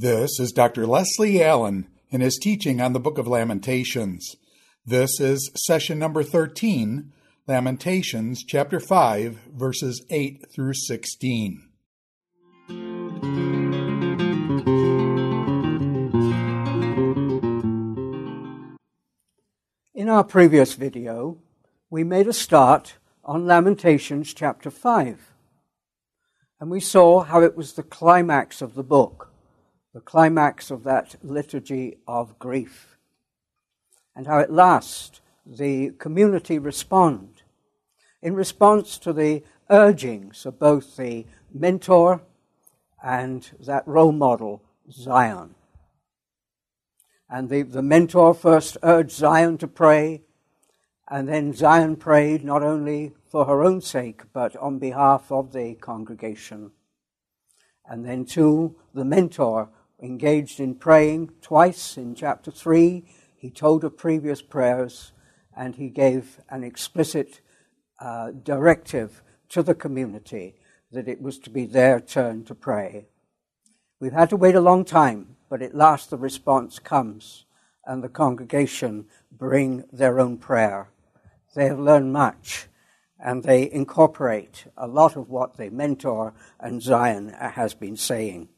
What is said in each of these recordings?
This is Dr. Leslie Allen in his teaching on the book of Lamentations. This is session number 13, Lamentations chapter 5, verses 8 through 16. In our previous video, we made a start on Lamentations chapter 5, and we saw how it was the climax of the book the climax of that liturgy of grief, and how at last the community respond in response to the urgings of both the mentor and that role model, Zion. And the, the mentor first urged Zion to pray, and then Zion prayed not only for her own sake, but on behalf of the congregation. And then, too, the mentor engaged in praying twice in chapter 3. He told of previous prayers and he gave an explicit uh, directive to the community that it was to be their turn to pray. We've had to wait a long time, but at last the response comes and the congregation bring their own prayer. They have learned much and they incorporate a lot of what the mentor and Zion has been saying.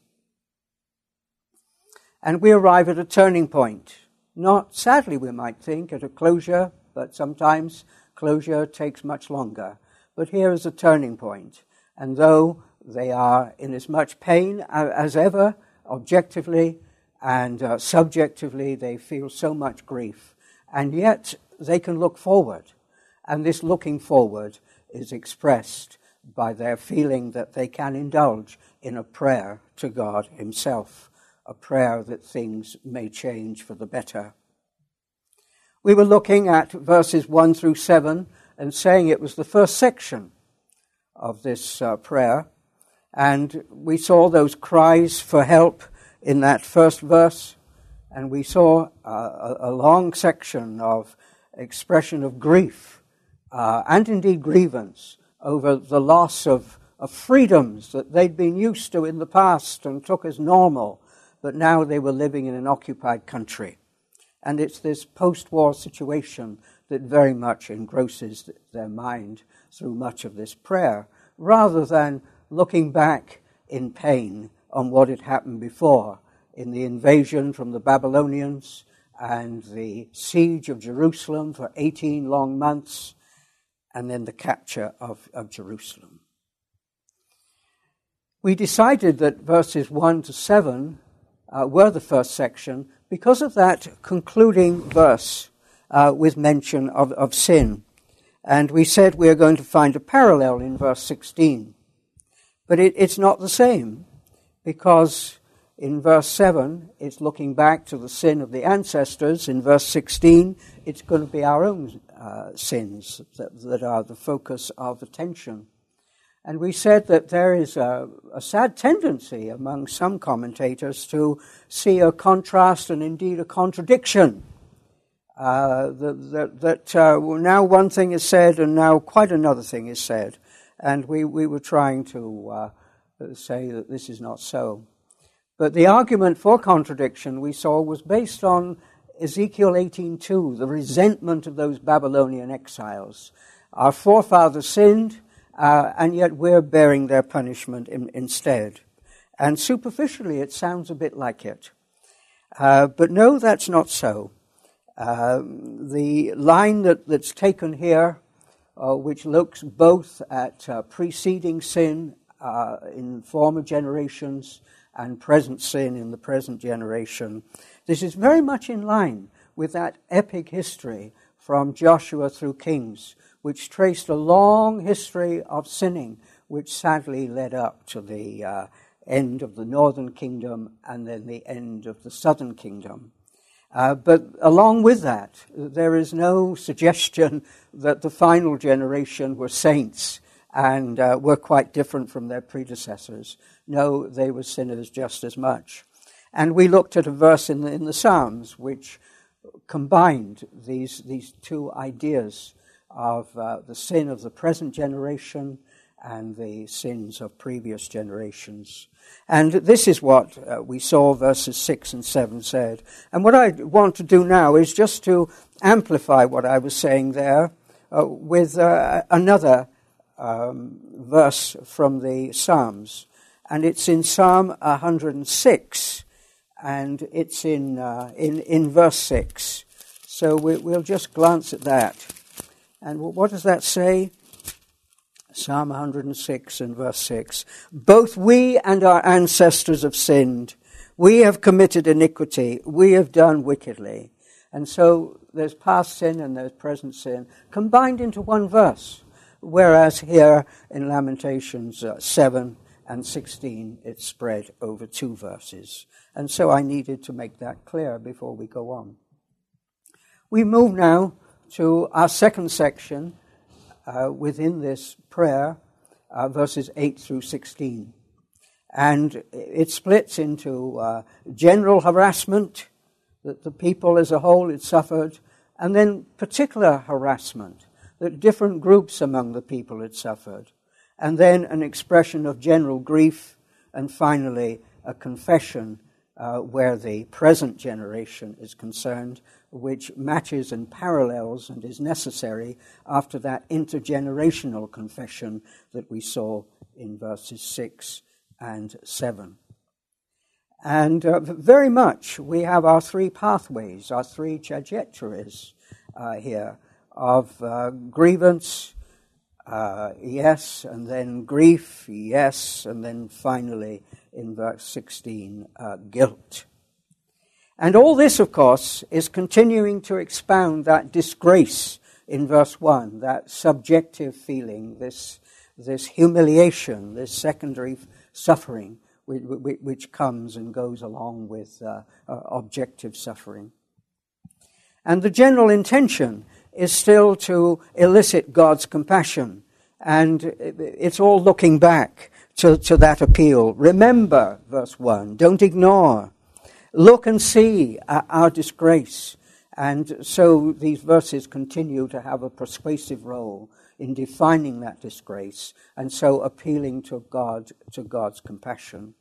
And we arrive at a turning point. Not, sadly, we might think, at a closure, but sometimes closure takes much longer. But here is a turning point. And though they are in as much pain as ever, objectively and uh, subjectively, they feel so much grief. And yet they can look forward. And this looking forward is expressed by their feeling that they can indulge in a prayer to God Himself a prayer that things may change for the better. We were looking at verses 1 through 7 and saying it was the first section of this uh, prayer. And we saw those cries for help in that first verse. And we saw uh, a, long section of expression of grief uh, and indeed grievance over the loss of, of freedoms that they'd been used to in the past and took as normal but now they were living in an occupied country. And it's this post war situation that very much engrosses their mind through much of this prayer, rather than looking back in pain on what had happened before in the invasion from the Babylonians and the siege of Jerusalem for 18 long months, and then the capture of, of Jerusalem. We decided that verses 1 to 7 uh, were the first section because of that concluding verse uh, with mention of, of sin. And we said we are going to find a parallel in verse 16. But it, it's not the same because in verse 7 it's looking back to the sin of the ancestors. In verse 16 it's going to be our own uh, sins that, that are the focus of attention. And we said that there is a, a, sad tendency among some commentators to see a contrast and indeed a contradiction. Uh, that, that uh, now one thing is said and now quite another thing is said. And we, we were trying to uh, say that this is not so. But the argument for contradiction we saw was based on Ezekiel 18:2, the resentment of those Babylonian exiles. Our forefathers sinned uh, and yet we're bearing their punishment in, instead. And superficially, it sounds a bit like it. Uh, but no, that's not so. Uh, the line that, that's taken here, uh, which looks both at uh, preceding sin uh, in former generations and present sin in the present generation, this is very much in line with that epic history from Joshua through Kings, which traced a long history of sinning, which sadly led up to the uh, end of the northern kingdom and then the end of the southern kingdom. Uh, but along with that, there is no suggestion that the final generation were saints and uh, were quite different from their predecessors. No, they were sinners just as much. And we looked at a verse in the, in the Psalms which combined these, these two ideas of uh, the sin of the present generation and the sins of previous generations. And this is what uh, we saw verses 6 and 7 said. And what I want to do now is just to amplify what I was saying there uh, with uh, another um, verse from the Psalms. And it's in Psalm 106, and it's in, uh, in, in verse 6. So we, we'll just glance at that. And what does that say? Psalm 106 and verse 6. Both we and our ancestors have sinned. We have committed iniquity. We have done wickedly. And so there's past sin and there's present sin combined into one verse. Whereas here in Lamentations uh, 7 and 16, it's spread over two verses. And so I needed to make that clear before we go on. We move now to our second section uh, within this prayer, uh, verses 8 through 16. And it splits into uh, general harassment that the people as a whole had suffered, and then particular harassment that different groups among the people had suffered, and then an expression of general grief, and finally a confession uh, where the present generation is concerned, which matches and parallels and is necessary after that intergenerational confession that we saw in verses 6 and 7. And uh, very much we have our three pathways, our three trajectories uh, here of uh, grievance, uh, yes, and then grief, yes, and then finally in verse 16, uh, guilt. And all this, of course, is continuing to expound that disgrace in verse 1, that subjective feeling, this, this humiliation, this secondary suffering which, which comes and goes along with uh, uh, objective suffering. And the general intention is still to elicit God's compassion. And it's all looking back to, to that appeal. Remember, verse 1, don't ignore. Look and see our disgrace. And so these verses continue to have a persuasive role in defining that disgrace and so appealing to God, to God's compassion.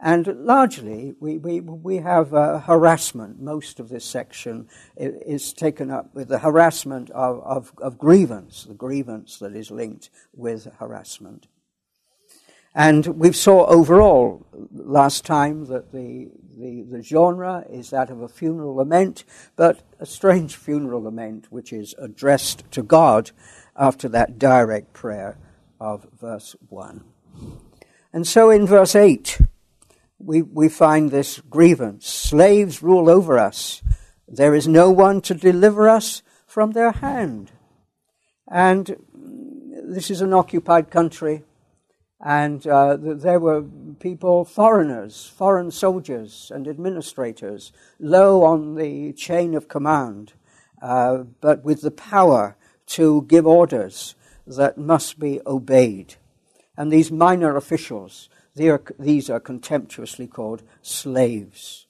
And largely, we, we, we have uh, harassment. Most of this section is taken up with the harassment of, of, of grievance, the grievance that is linked with harassment. And we saw overall last time that the, the, the, genre is that of a funeral lament, but a strange funeral lament which is addressed to God after that direct prayer of verse 1. And so in verse 8, we, we find this grievance. Slaves rule over us. There is no one to deliver us from their hand. And this is an occupied country. And uh, there were people, foreigners, foreign soldiers and administrators, low on the chain of command, uh, but with the power to give orders that must be obeyed. And these minor officials, are, these are contemptuously called slaves.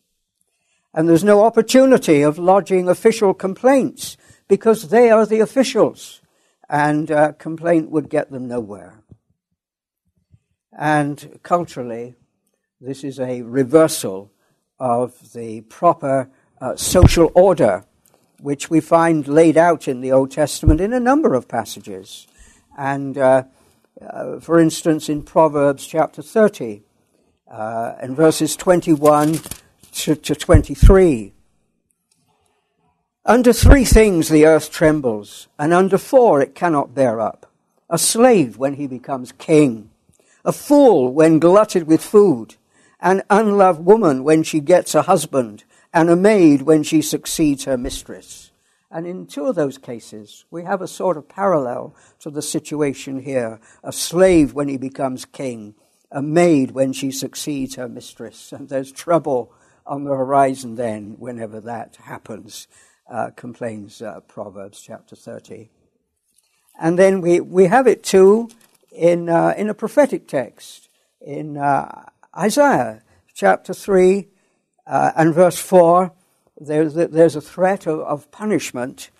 And there's no opportunity of lodging official complaints because they are the officials, and uh, complaint would get them nowhere. And culturally, this is a reversal of the proper uh, social order which we find laid out in the Old Testament in a number of passages. And uh, uh, for instance, in Proverbs chapter 30 uh, and verses 21 to, to 23. Under three things the earth trembles, and under four it cannot bear up. A slave when he becomes king a fool when glutted with food, an unloved woman when she gets a husband, and a maid when she succeeds her mistress. And in two of those cases, we have a sort of parallel to the situation here a slave when he becomes king, a maid when she succeeds her mistress. And there's trouble on the horizon then whenever that happens, uh, complains uh, Proverbs chapter 30. And then we, we have it too in, uh, in a prophetic text in uh, Isaiah chapter 3 uh, and verse 4. There's there's a threat of, of punishment,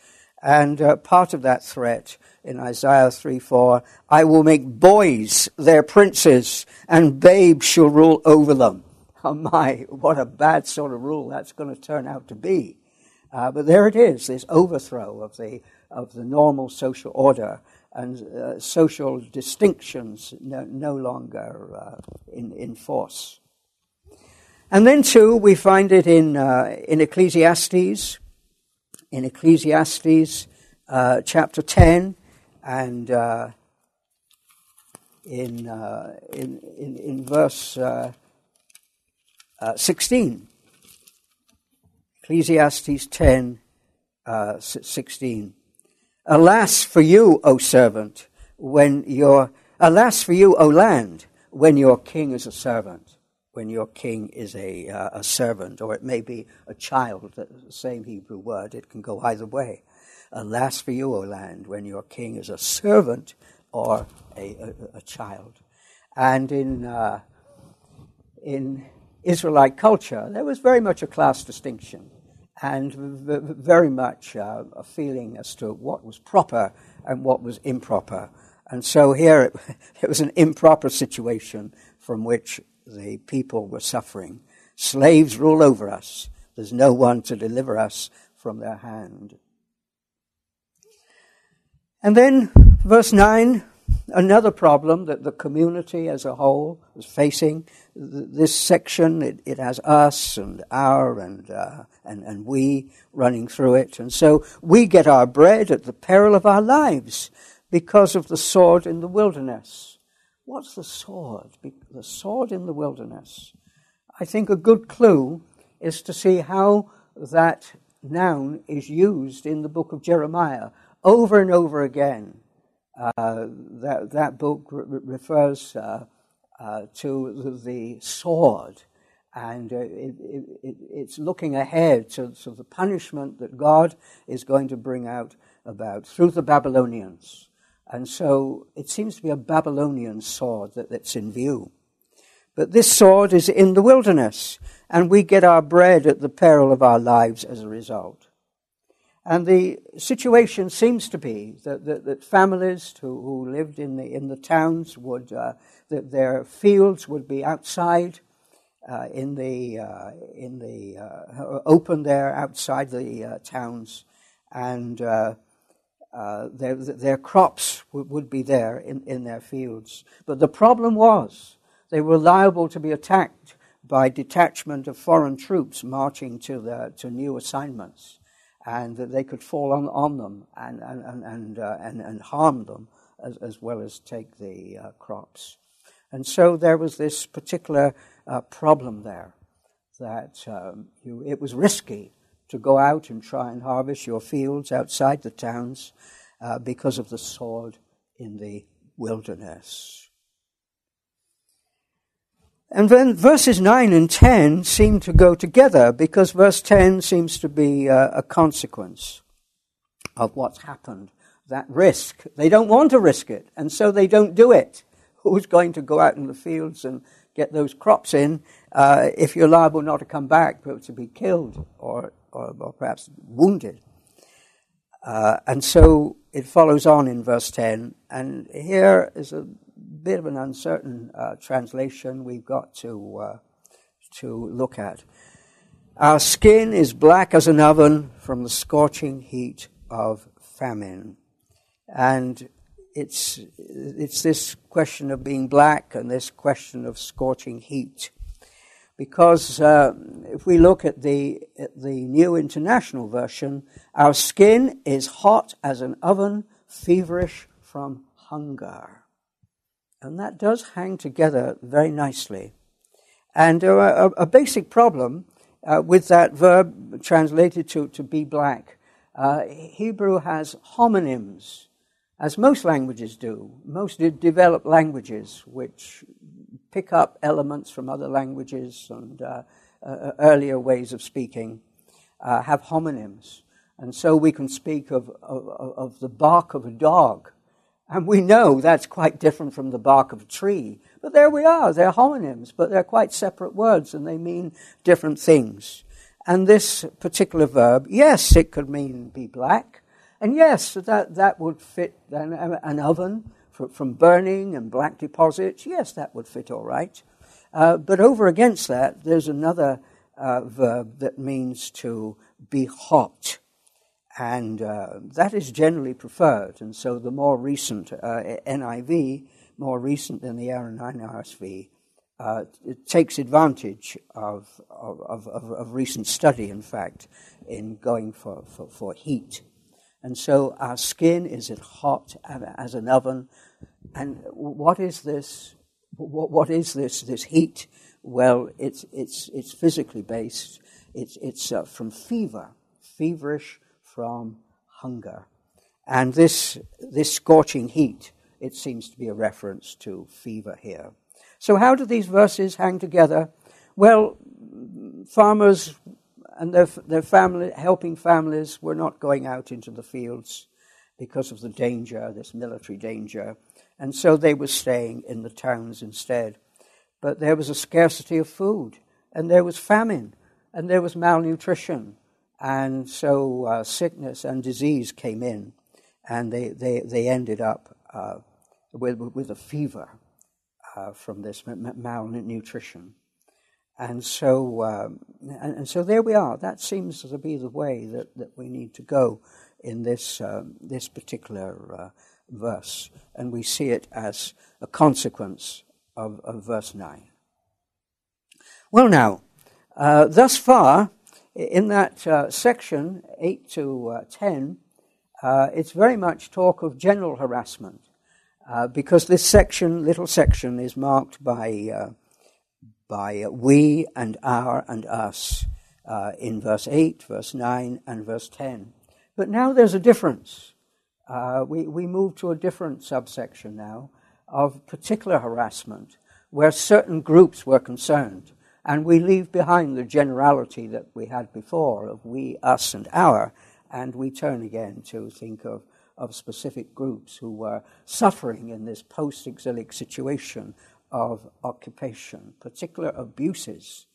and uh, part of that threat in Isaiah 3 4, I will make boys their princes, and babes shall rule over them. Oh my, what a bad sort of rule that's going to turn out to be. Uh, but there it is, this overthrow of the, of the normal social order and uh, social distinctions no, no longer uh, in, in force. And then, too, we find it in, uh, in Ecclesiastes, in Ecclesiastes uh, chapter 10, and uh, in, in, in, in, verse 16. Ecclesiastes 10, 16. Alas for you, O servant, when your alas for you, O land, when your king is a servant, when your king is a, uh, a servant, or it may be a child, the same Hebrew word, it can go either way. Alas for you, O land, when your king is a servant or a, a, a child. And in, uh, in Israelite culture, there was very much a class distinction and very much uh, a feeling as to what was proper and what was improper. And so here it, it, was an improper situation from which the people were suffering. Slaves rule over us. There's no one to deliver us from their hand. And then, verse 9 Another problem that the community as a whole is facing, this section, it, it has us and our and, uh, and, and we running through it. And so we get our bread at the peril of our lives because of the sword in the wilderness. What's the sword? The sword in the wilderness. I think a good clue is to see how that noun is used in the book of Jeremiah over and over again. Uh, that, that book re- refers uh, uh, to the sword, and uh, it, it, it's looking ahead to, to, the punishment that God is going to bring out about through the Babylonians. And so it seems to be a Babylonian sword that, that's in view. But this sword is in the wilderness, and we get our bread at the peril of our lives as a result. And the situation seems to be that, that, that families who, who, lived in the, in the towns would, uh, that their fields would be outside uh, in the, uh, in the uh, open there outside the uh, towns, and uh, their, their crops would, would be there in, in their fields. But the problem was they were liable to be attacked by detachment of foreign troops marching to, the, to new assignments and that they could fall on, on them and, and, and, uh, and, and, harm them as, as well as take the uh, crops. And so there was this particular uh, problem there that um, you, it was risky to go out and try and harvest your fields outside the towns uh, because of the sword in the wilderness. And then verses 9 and 10 seem to go together because verse 10 seems to be uh, a consequence of what's happened. That risk. They don't want to risk it, and so they don't do it. Who's going to go out in the fields and get those crops in uh, if you're liable not to come back, but to be killed or, or, or perhaps wounded? Uh, and so it follows on in verse 10, and here is a bit of an uncertain uh, translation we've got to, uh, to look at. Our skin is black as an oven from the scorching heat of famine. And it's, it's this question of being black and this question of scorching heat. Because uh, if we look at the, at the New International Version, our skin is hot as an oven, feverish from hunger. And that does hang together very nicely. And uh, a, a, basic problem uh, with that verb translated to, to be black, uh, Hebrew has homonyms, as most languages do. Most developed languages, which pick up elements from other languages and uh, uh, earlier ways of speaking, uh, have homonyms. And so we can speak of, of, of the bark of a dog and we know that's quite different from the bark of a tree. But there we are. They're homonyms, but they're quite separate words and they mean different things. And this particular verb, yes, it could mean be black, And yes, that, that would fit an, an oven for, from burning and black deposits. Yes, that would fit all right. Uh, but over against that, there's another uh, verb that means to be hot. And uh, that is generally preferred. And so the more recent uh, NIV, more recent than the NRSV, uh, it takes advantage of, of, of, of, recent study, in fact, in going for, for, for heat. And so our skin is it hot as an oven. And what is this? What, what is this, this heat? Well, it's, it's, it's physically based. It's, it's uh, from fever, feverish from hunger. And this, this scorching heat, it seems to be a reference to fever here. So, how do these verses hang together? Well, farmers and their, their family, helping families were not going out into the fields because of the danger, this military danger, and so they were staying in the towns instead. But there was a scarcity of food, and there was famine, and there was malnutrition, and so uh, sickness and disease came in, and they, they, they ended up uh, with, with a fever uh, from this malnutrition. And so, um, and, and, so there we are. That seems to be the way that, that we need to go in this, um, this particular uh, verse. And we see it as a consequence of, of verse 9. Well, now, uh, thus far, in that uh, section, 8 to uh, 10, uh, it's very much talk of general harassment. Uh, because this section, little section, is marked by, uh, by we and our and us uh, in verse 8, verse 9, and verse 10. But now there's a difference. We, we move to a different subsection now of particular harassment where certain groups were concerned. And we leave behind the generality that we had before of we, us, and our, and we turn again to think of of specific groups who were suffering in this post exilic situation of occupation, particular abuses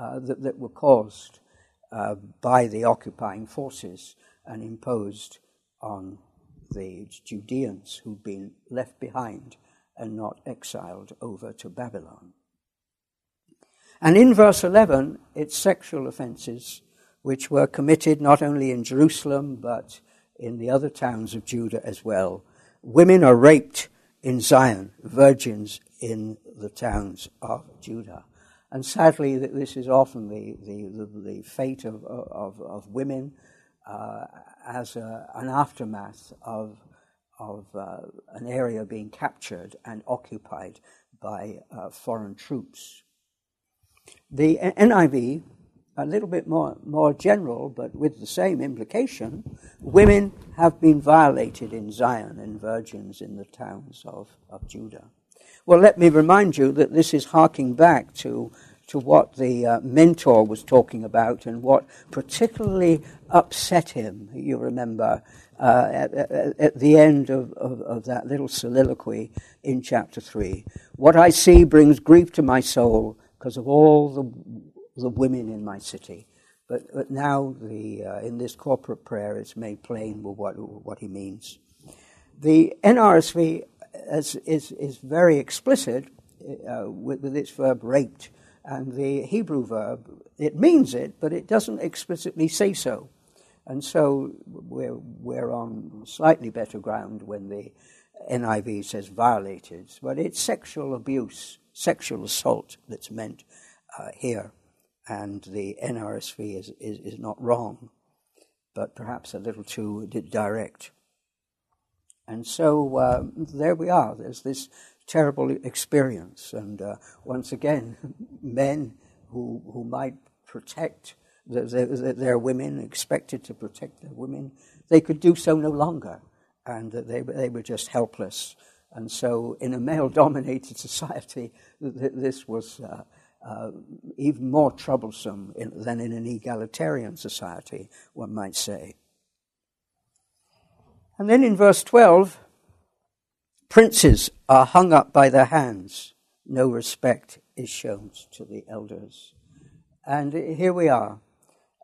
uh, that, that, were caused uh, by the occupying forces and imposed on the Judeans who'd been left behind and not exiled over to Babylon. And in verse 11, it's sexual offenses which were committed not only in Jerusalem but in the other towns of Judah as well. Women are raped in Zion, virgins in the towns of Judah. And sadly, this is often the, the, the, the fate of, of, of women uh, as a, an aftermath of, of uh, an area being captured and occupied by uh, foreign troops. The NIV a little bit more, more general, but with the same implication, women have been violated in Zion and virgins in the towns of, of Judah. Well, let me remind you that this is harking back to, to what the uh, mentor was talking about and what particularly upset him, you remember, uh, at, at, at, the end of, of, of that little soliloquy in chapter 3. What I see brings grief to my soul because of all the the women in my city. But, but now, the, uh, in this corporate prayer, it's made plain what, what he means. The NRSV is, is, is very explicit uh, with, with its verb raped, and the Hebrew verb, it means it, but it doesn't explicitly say so. And so we're, we're on slightly better ground when the NIV says violated, but it's sexual abuse, sexual assault that's meant uh, here and the NRSV is, is, is not wrong, but perhaps a little too direct. And so uh, there we are. There's this terrible experience. And uh, once again, men who, who might protect the, the, their women, expected to protect their women, they could do so no longer. And they, they were just helpless. And so, in a male dominated society, this was. Uh, uh, even more troublesome in, than in an egalitarian society, one might say. And then in verse 12, princes are hung up by their hands, no respect is shown to the elders. And here we are,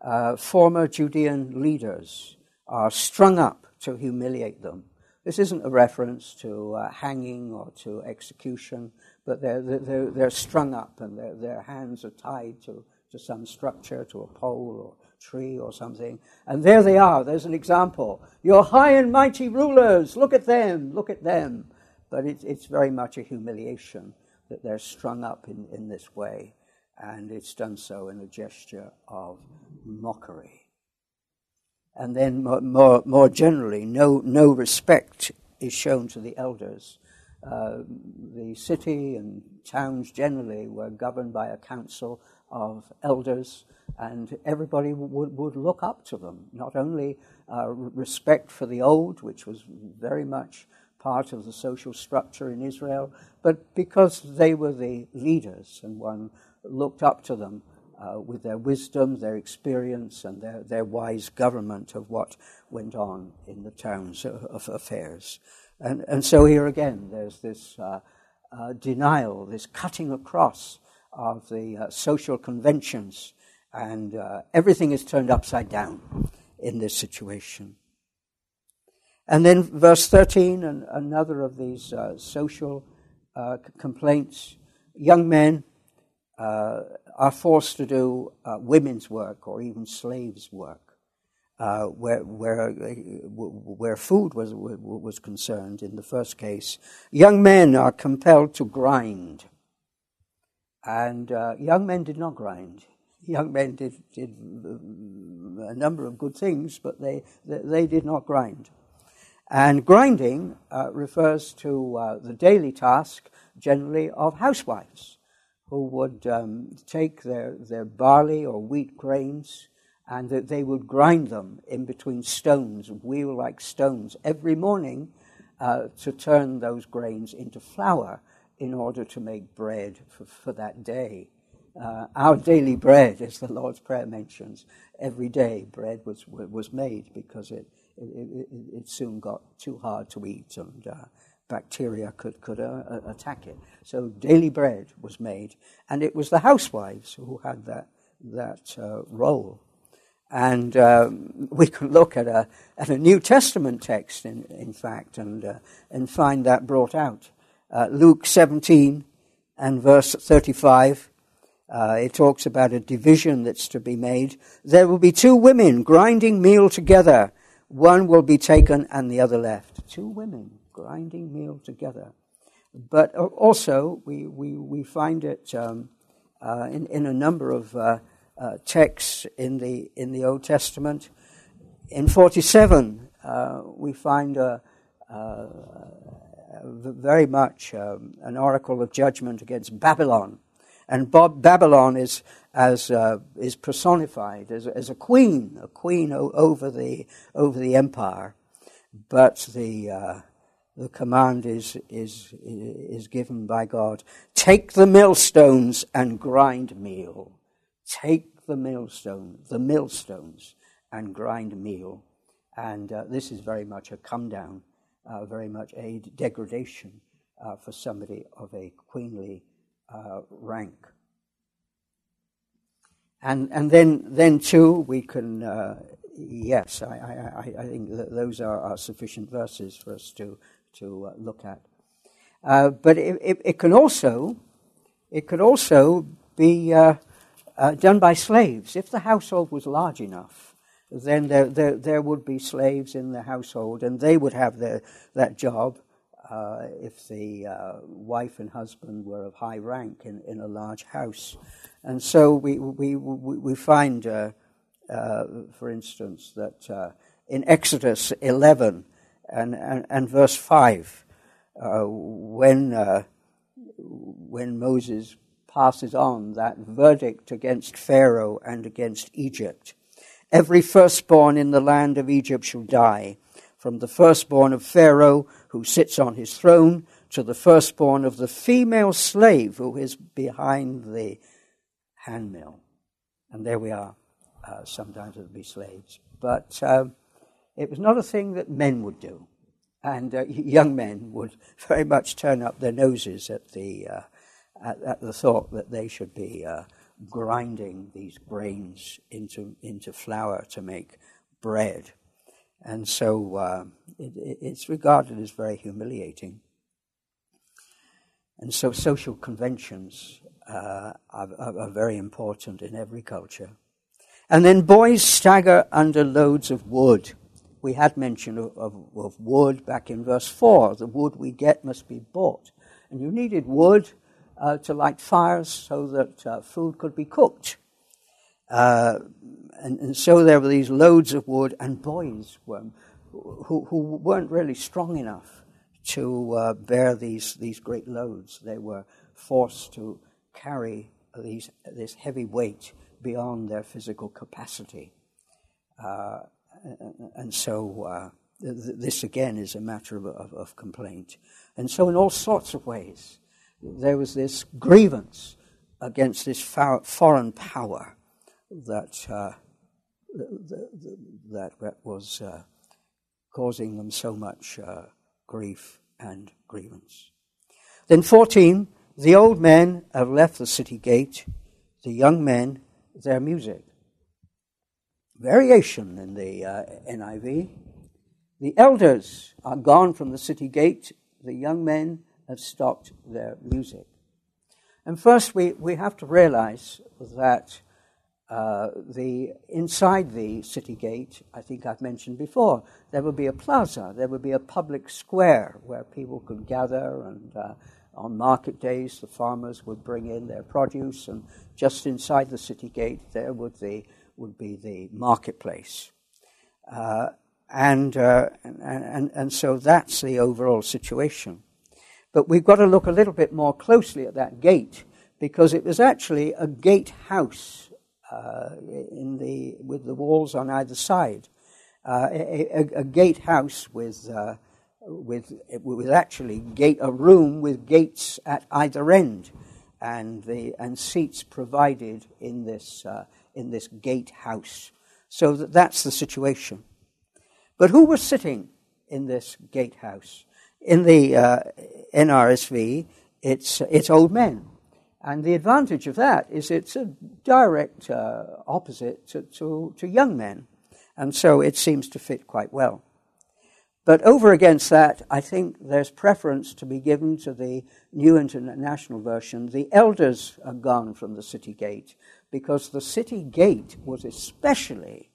uh, former Judean leaders are strung up to humiliate them. This isn't a reference to uh, hanging or to execution, but they're, they're, they're strung up and their, hands are tied to, to some structure, to a pole or tree or something. And there they are. There's an example. Your high and mighty rulers, look at them, look at them. But it, it's very much a humiliation that they're strung up in, in this way. And it's done so in a gesture of mockery. And then, more, more, more generally, no, no respect is shown to the elders. Uh, the city and towns generally were governed by a council of elders, and everybody would, would look up to them. Not only uh, respect for the old, which was very much part of the social structure in Israel, but because they were the leaders and one looked up to them uh, with their wisdom, their experience, and their, their wise government of what went on in the town's of affairs. And, and so here again, there's this uh, uh, denial, this cutting across of the uh, social conventions, and uh, everything is turned upside down in this situation. And then verse 13, and another of these uh, social complaints young men uh, are forced to do uh, women's work or even slaves' work, uh, where, where, where food was, was concerned in the first case. Young men are compelled to grind. And uh, young men did not grind. Young men did, did a number of good things, but they, they did not grind. And grinding uh, refers to uh, the daily task, generally, of housewives who would um, take their, their barley or wheat grains and that they would grind them in between stones, wheel like stones, every morning uh, to turn those grains into flour in order to make bread for, for that day. Uh, our daily bread, as the Lord's Prayer mentions, every day bread was, was made because it, it, it, it soon got too hard to eat and uh, bacteria could, could uh, attack it. So daily bread was made, and it was the housewives who had that, that uh, role. And um, we can look at a, at a New Testament text, in, in fact, and, uh, and find that brought out. Uh, Luke 17 and verse 35. Uh, it talks about a division that's to be made. There will be two women grinding meal together. One will be taken and the other left. Two women grinding meal together. But also, we, we, we find it um, uh, in, in a number of uh, uh, texts in the, in the Old Testament. In 47, uh, we find a, a very much um, an oracle of judgment against Babylon. And Bob, Babylon is, as, uh, is personified as, as a queen, a queen o- over, the, over the empire. But the, uh, the command is, is, is given by God. Take the millstones and grind meal. Take the millstone, the millstones and grind meal. And uh, this is very much a come down, uh, very much a degradation uh, for somebody of a queenly uh, rank. And, and then, then too, we can, uh, yes, I, I, I think that those are, are sufficient verses for us to to uh, look at. Uh, but it, it, it, can also it could also be uh, uh, done by slaves. If the household was large enough, then there, there, there would be slaves in the household, and they would have their, that job uh, if the uh, wife and husband were of high rank in, in a large house. And so we, we, we, we find, for instance, that in Exodus 11, and, and, and verse 5, uh, when, uh, when Moses passes on that verdict against Pharaoh and against Egypt. Every firstborn in the land of Egypt shall die, from the firstborn of Pharaoh who sits on his throne to the firstborn of the female slave who is behind the handmill. And there we are. Uh, sometimes it'll be slaves. But. Um, it was not a thing that men would do. And uh, young men would very much turn up their noses at the, uh, at, at, the thought that they should be uh, grinding these grains into, into flour to make bread. And so uh, it, it's regarded as very humiliating. And so social conventions uh, are, are, are, very important in every culture. And then boys stagger under loads of wood. We had mention of, of, of wood back in verse 4. The wood we get must be bought. And you needed wood uh, to light fires so that uh, food could be cooked. Uh, and, and, so there were these loads of wood, and boys were, who, who weren't really strong enough to uh, bear these, these great loads. They were forced to carry these, this heavy weight beyond their physical capacity. Uh, and so uh, th- this again is a matter of, of, of, complaint. And so, in all sorts of ways, there was this grievance against this foreign power that, uh, that, that was uh, causing them so much uh, grief and grievance. Then, 14, the old men have left the city gate, the young men their music. Variation in the uh, NIV. The elders are gone from the city gate, the young men have stopped their music. And first, we, we have to realize that uh, the inside the city gate, I think I've mentioned before, there would be a plaza, there would be a public square where people could gather, and uh, on market days, the farmers would bring in their produce, and just inside the city gate, there would the would be the marketplace. Uh, and, uh, and, and, and so that's the overall situation. But we've got to look a little bit more closely at that gate because it was actually a gatehouse uh, in the, with the walls on either side. Uh, a, a, a gatehouse with, uh, with, with actually gate, a room with gates at either end and, the, and seats provided in this, uh, in this gatehouse. So that that's the situation. But who was sitting in this gatehouse? In the uh, NRSV, it's, it's old men. And the advantage of that is it's a direct uh, opposite to, to, to young men. And so it seems to fit quite well. But over against that, I think there's preference to be given to the New International Version. The elders are gone from the city gate because the city gate was especially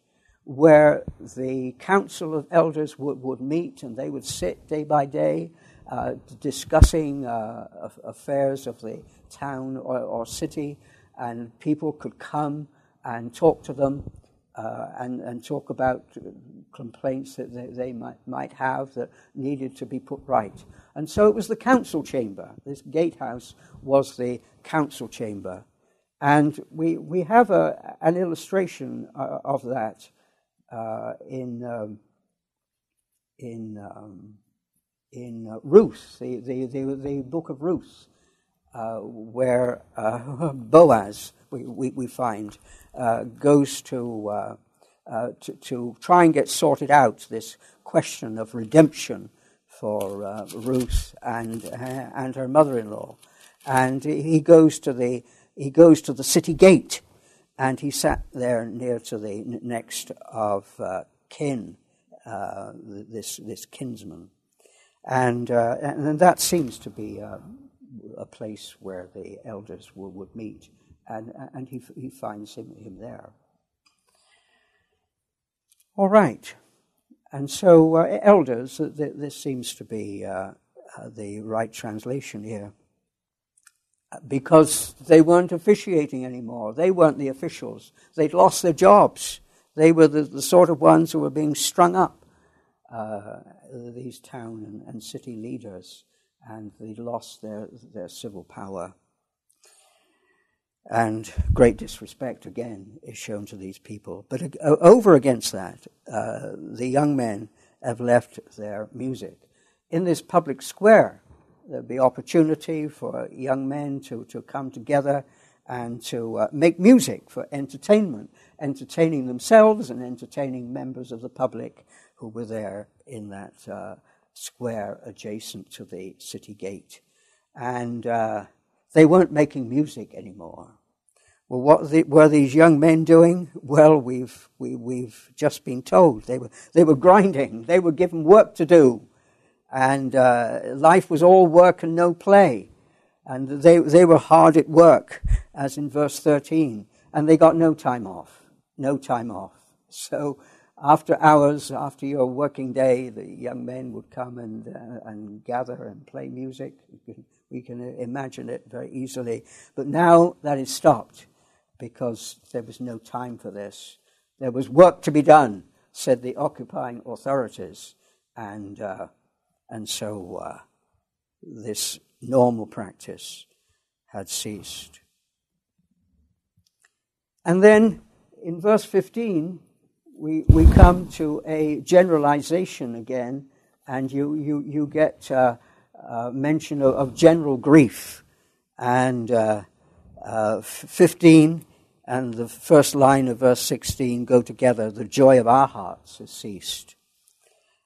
where the council of elders would, would meet and they would sit day by day uh, discussing uh, affairs of the town or, or, city, and people could come and talk to them uh, and, and talk about complaints that they, they, might, might have that needed to be put right. And so it was the council chamber. This gatehouse was the council chamber. And we, we have a, an illustration uh, of that uh, in, um, in, um, in uh, Ruth, the, the, the, the, book of Ruth, uh, where uh, Boaz, we, we, we find, uh, goes to, to, to, try and get sorted out this question of redemption for Ruth and, and her mother in law. And he goes, to the, he goes to the city gate and he sat there near to the next of uh, kin, uh, this, this kinsman. And, and that seems to be a place where the elders would, would meet and, and he, he finds him, him there. All right. And so, uh, elders, th- this seems to be uh, uh, the right translation here. Because they weren't officiating anymore. They weren't the officials. They'd lost their jobs. They were the, the sort of ones who were being strung up, uh, these town and, and city leaders, and they'd lost their, their civil power. And great disrespect, again, is shown to these people. But uh, over against that, uh, the young men have left their music. In this public square, there'll be opportunity for young men to, to come together and to uh, make music for entertainment, entertaining themselves and entertaining members of the public who were there in that uh, square adjacent to the city gate. And uh, they weren't making music anymore. Well, what the, were these young men doing? Well, we've, we, we've just been told. They were, they were grinding. They were given work to do. And uh, life was all work and no play. And they, they were hard at work, as in verse 13. And they got no time off. No time off. So after hours, after your working day, the young men would come and, uh, and gather and play music. We can, imagine it very easily. But now that is stopped because there was no time for this. There was work to be done, said the occupying authorities. And, uh, and so uh, this normal practice had ceased. And then in verse 15, we, we come to a generalization again, and you, you, you get uh, uh, mention of, of, general grief. And uh, uh 15 and the first line of verse 16 go together. The joy of our hearts has ceased.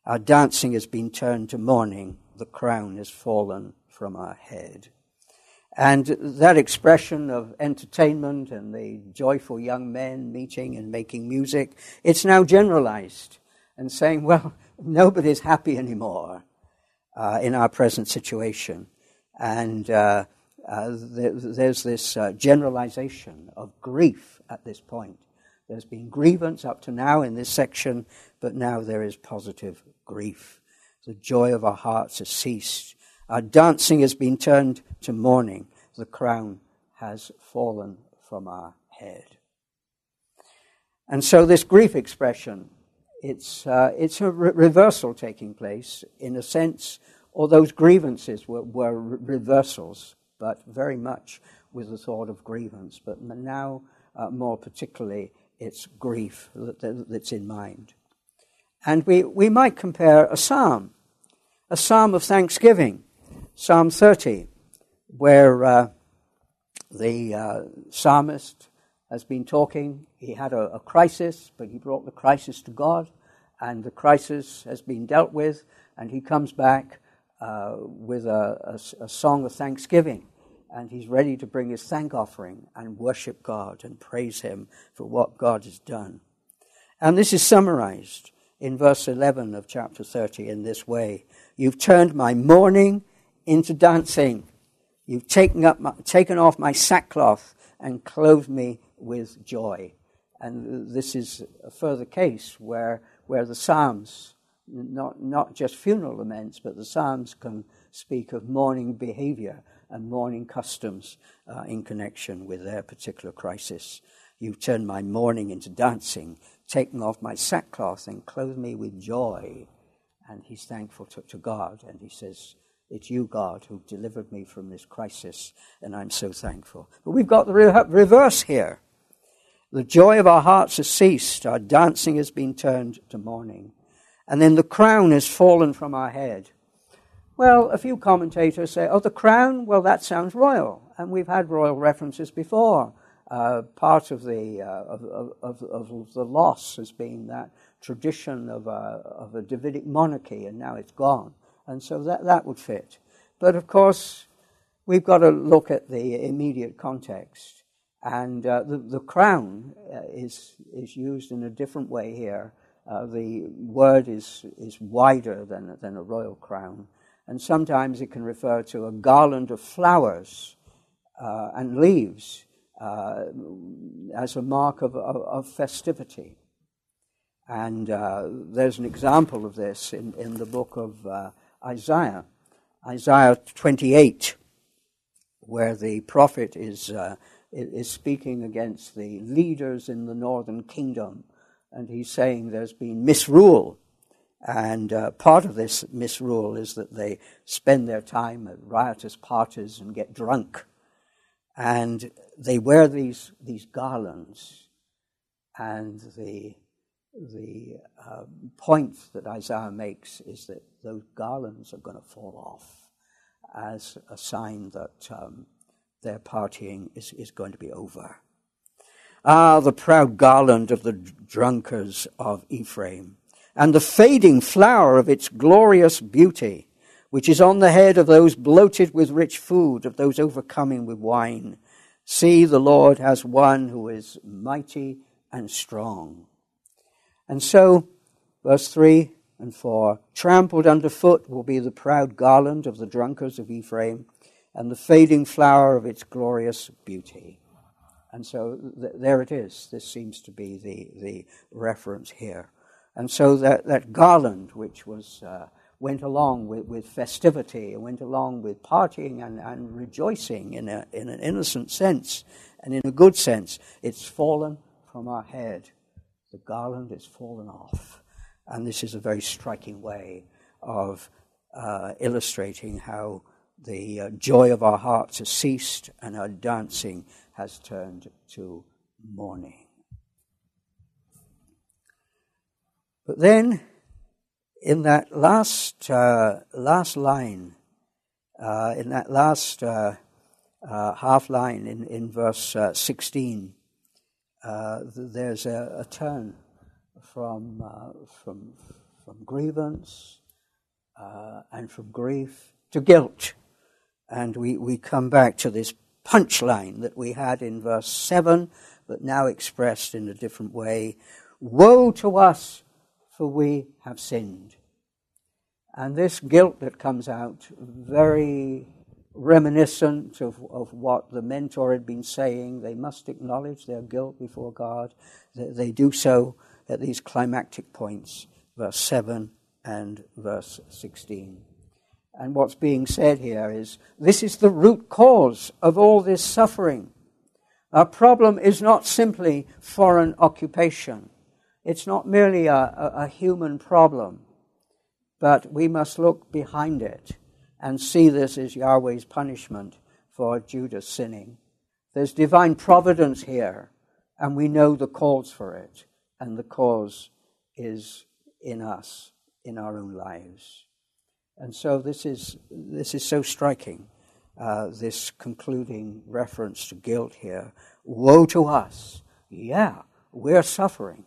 Our dancing has been turned to mourning. The crown has fallen from our head. And that expression of entertainment and the joyful young men meeting and making music, it's now generalized and saying, well, nobody's happy anymore uh, in our present situation. And uh, uh, there, there's this uh, generalization of grief at this point. There's been grievance up to now in this section, but now there is positive grief. The joy of our hearts has ceased our dancing has been turned to mourning. The crown has fallen from our head. And so, this grief expression, it's, uh, it's a re- reversal taking place. In a sense, all those grievances were, were re- reversals, but very much with the thought of grievance. But now, uh, more particularly, it's grief that, that, that's in mind. And we, we might compare a psalm, a psalm of thanksgiving Psalm 30, where uh, the uh, psalmist has been talking. He had a, a, crisis, but he brought the crisis to God, and the crisis has been dealt with, and he comes back uh, with a, a, a song of thanksgiving. And he's ready to bring his thank offering and worship God and praise him for what God has done. And this is summarized in verse 11 of chapter 30 in this way You've turned my mourning into dancing. You've taken, up my, taken off my sackcloth and clothed me with joy. And this is a further case where, where the Psalms, not, not just funeral laments, but the Psalms can speak of mourning behavior and mourning customs uh, in connection with their particular crisis. You've turned my mourning into dancing, taken off my sackcloth and clothed me with joy. And he's thankful to, to God, and he says, it's you, God, who delivered me from this crisis, and I'm so thankful. But we've got the re- reverse here. The joy of our hearts has ceased, our dancing has been turned to mourning, and then the crown has fallen from our head. Well, a few commentators say, oh, the crown, well, that sounds royal, and we've had royal references before. Uh, part of the, uh, of, of, of, the loss has been that tradition of a, of a Davidic monarchy, and now it's gone. And so that, that would fit. But of course, we've got to look at the immediate context. And uh, the, the crown uh, is, is used in a different way here. Uh, the word is, is wider than, than a royal crown. And sometimes it can refer to a garland of flowers uh, and leaves uh, as a mark of, of, of festivity. And uh, there's an example of this in, in the book of Isaiah, Isaiah 28, where the prophet is, uh, is speaking against the leaders in the northern kingdom. And he's saying there's been misrule. And uh, part of this misrule is that they spend their time at riotous parties and get drunk. And they wear these, these garlands. And the the uh, point that Isaiah makes is that those garlands are going to fall off as a sign that um, their partying is, is going to be over. Ah, the proud garland of the drunkards of Ephraim, and the fading flower of its glorious beauty, which is on the head of those bloated with rich food, of those overcoming with wine. See, the Lord has one who is mighty and strong. And so, verse 3 and 4 trampled underfoot will be the proud garland of the drunkards of Ephraim, and the fading flower of its glorious beauty. And so th- there it is. This seems to be the, the reference here. And so that, that garland, which was, uh, went along with, with festivity went along with partying and, and rejoicing in, a, in an innocent sense and in a good sense, it's fallen from our head. The garland is fallen off. And this is a very striking way of uh, illustrating how the uh, joy of our hearts has ceased and our dancing has turned to mourning. But then, in that last uh, last line, uh, in that last uh, uh half line in in verse uh, sixteen, uh, there's a, a, turn from from from grievance and from grief to guilt, and we we come back to this punchline that we had in verse seven, but now expressed in a different way. Woe to us for we have sinned. And this guilt that comes out, very reminiscent of, of what the mentor had been saying. They must acknowledge their guilt before God. They, they do so at these climactic points, verse 7 and verse 16. And what's being said here is this is the root cause of all this suffering. Our problem is not simply foreign occupation. It's not merely a, a, a human problem, but we must look behind it and see this as Yahweh's punishment for Judah's sinning. There's divine providence here, and we know the cause for it, and the cause is in us, in our own lives. And so this is, this is so striking, uh, this concluding reference to guilt here. Woe to us! Yeah, we're suffering.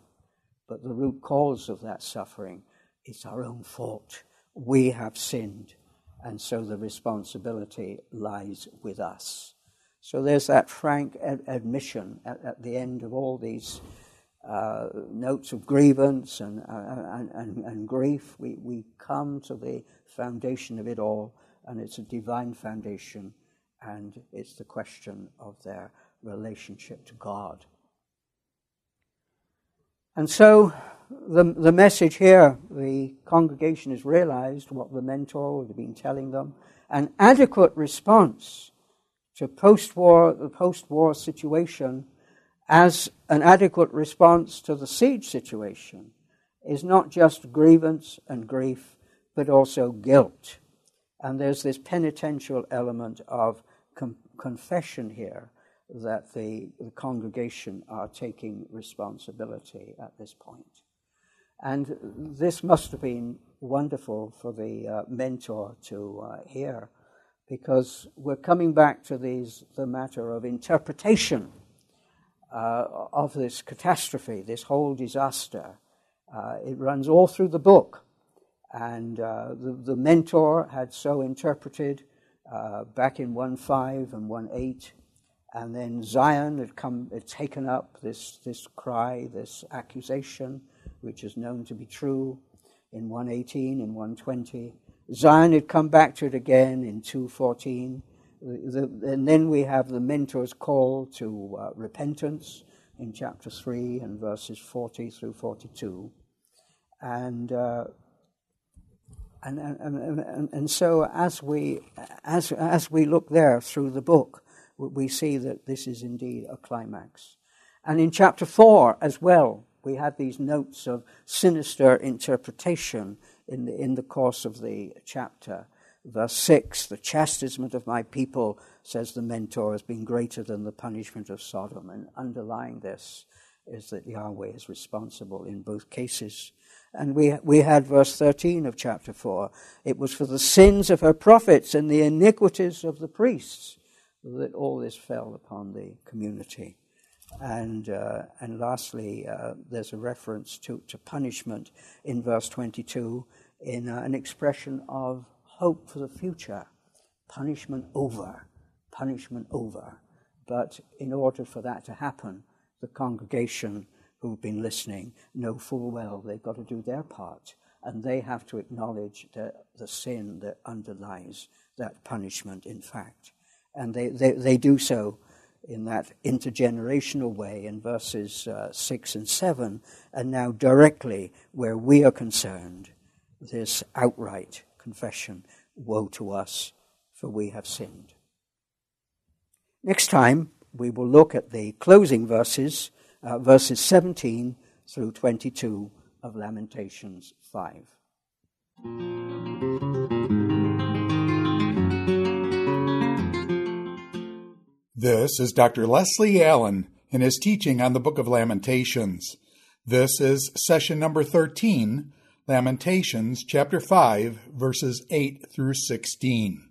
But the root cause of that suffering is our own fault. We have sinned, and so the responsibility lies with us. So there's that frank ad- admission at, at, the end of all these uh, notes of grievance and, uh, and, and, and, grief. We, we come to the foundation of it all, and it's a divine foundation, and it's the question of their relationship to God. And so the, the message here, the congregation has realized what the mentor had been telling them. An adequate response to post-war, the post-war situation as an adequate response to the siege situation is not just grievance and grief, but also guilt. And there's this penitential element of com- confession here that the, the congregation are taking responsibility at this point. And this must have been wonderful for the uh, mentor to uh, hear because we're coming back to these, the matter of interpretation uh, of this catastrophe, this whole disaster. Uh, it runs all through the book. And uh, the, the, mentor had so interpreted uh, back in 1.5 and 1.8 and then Zion had come, had taken up this, this cry, this accusation, which is known to be true in 118 and 120. Zion had come back to it again in 214. The, the, and then we have the mentor's call to uh, repentance in chapter 3 and verses 40 through 42. And, uh, and, and, and, and, so as we, as, as we look there through the book, we see that this is indeed a climax. And in chapter 4 as well, we have these notes of sinister interpretation in the, in the course of the chapter. Verse 6 The chastisement of my people, says the mentor, has been greater than the punishment of Sodom. And underlying this is that Yahweh is responsible in both cases. And we, we had verse 13 of chapter 4. It was for the sins of her prophets and the iniquities of the priests that all this fell upon the community. And, uh, and lastly, uh, there's a reference to, to punishment in verse 22 in uh, an expression of hope for the future. Punishment over, punishment over. but in order for that to happen, the congregation who've been listening know full well they've got to do their part and they have to acknowledge the, the sin that underlies that punishment, in fact. And they, they, they do so in that intergenerational way in verses uh, 6 and 7, and now directly where we are concerned, this outright confession Woe to us, for we have sinned. Next time, we will look at the closing verses, uh, verses 17 through 22 of Lamentations 5. This is Dr. Leslie Allen in his teaching on the book of Lamentations. This is session number 13, Lamentations chapter 5, verses 8 through 16.